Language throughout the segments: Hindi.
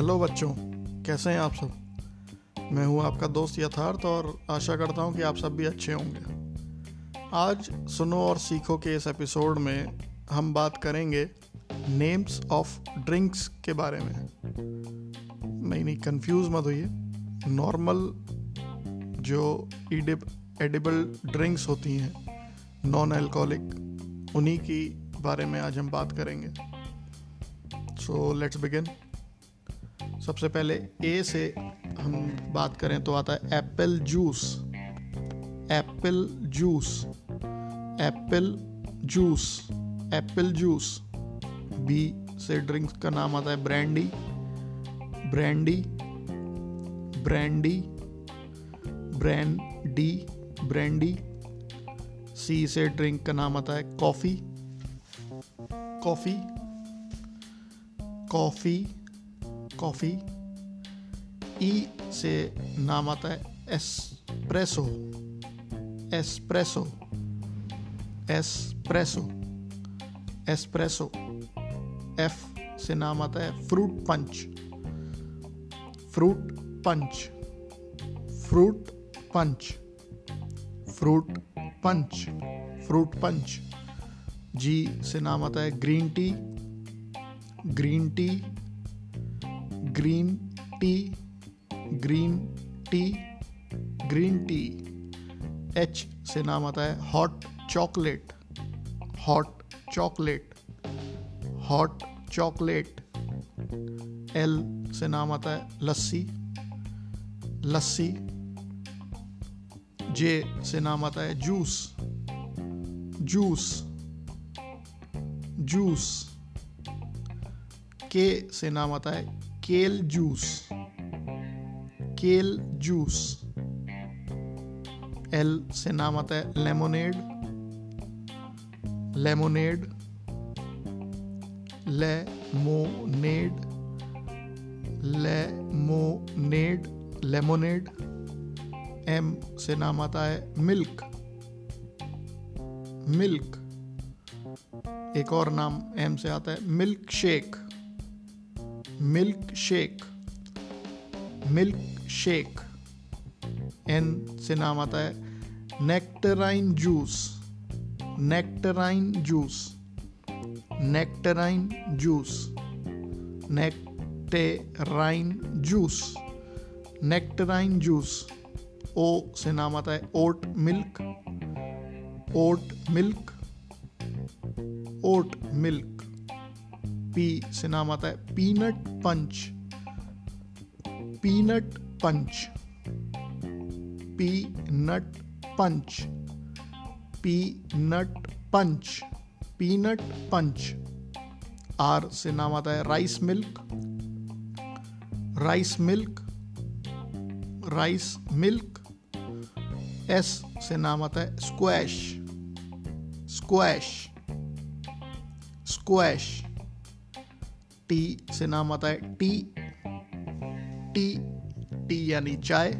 हेलो बच्चों, कैसे हैं आप सब? मैं हूँ आपका दोस्त यथार्थ और आशा करता हूँ कि आप सब भी अच्छे होंगे। आज सुनो और सीखो के इस एपिसोड में हम बात करेंगे नेम्स ऑफ़ ड्रिंक्स के बारे में। नहीं नहीं कंफ्यूज मत होइए। नॉर्मल जो एडिब, एडिबल ड्रिंक्स होती हैं नॉन अल्कोहलिक उन्हीं की बारे में आज हम बात करेंगे। सो लेट्स बिगिन सबसे पहले ए से हम बात करें तो आता है apple juice apple juice apple juice apple juice B से ड्रिंक्स का नाम आता है brandy brandy brandy brandy brandy C से ड्रिंक का नाम आता है coffee coffee coffee coffee, E से नाम आता है espresso espresso espresso espresso, F से नाम आता है fruit punch fruit punch fruit punch fruit punch fruit punch, G से नाम आता है green tea green tea green tea green tea green tea. H से नाम आता है hot chocolate hot chocolate hot chocolate L से नाम आता है लस्सी लस्सी। जे से नाम आता है जूस जूस जूस के से नाम आता है kale juice kale juice L से नाम आता है lemonade lemonade lemonade lemonade lemonade M से नाम आता है मिल्क मिल्क एक और नाम एम से आता है milk shake milk shake milk shake N से नाम आता है, nectarine juice nectarine juice nectarine juice, nectarine juice, nectarine juice, O से नाम आता है, oat milk oat milk oat milk. P से नाम आता है peanut punch peanut punch peanut punch peanut punch peanut punch R से नाम आता है rice milk rice milk rice milk S से नाम आता है स्क्वैश स्क्वैश स्क्वैश टी से नाम आता है टी टी टी यानी चाय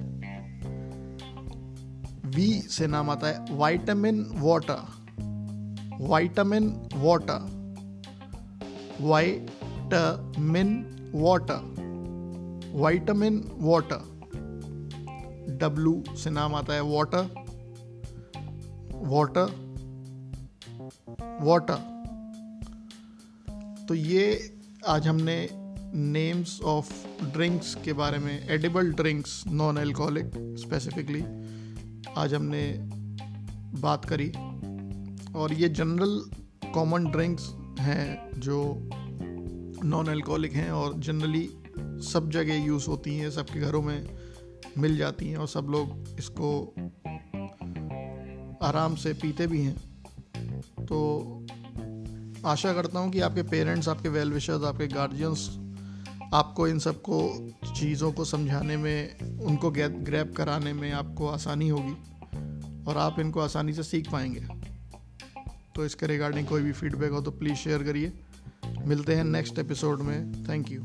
वी से नाम आता है vitamin water vitamin water vitamin water vitamin water W से नाम आता है वाटर वाटर वाटर तो ये आज हमने नेम्स ऑफ़ ड्रिंक्स के बारे में edible drinks non alcoholic specifically आज हमने बात करी। और ये जनरल कॉमन ड्रिंक्स हैं जो नॉन एल्कोहलिक हैं और जनरली सब जगह यूज़ होती हैं, सबके घरों में मिल जाती हैं और सब लोग इसको आराम से पीते भी हैं। तो आशा करता हूँ कि आपके पेरेंट्स, आपके वेल विशर्स आपके गार्जियंस आपको इन सबको चीज़ों को समझाने में, उनको ग्रैप कराने में आपको आसानी होगी और आप इनको आसानी से सीख पाएँगे। तो इसके रिगार्डिंग कोई भी फीडबैक हो तो प्लीज़ शेयर करिए। मिलते हैं नेक्स्ट एपिसोड में। Thank you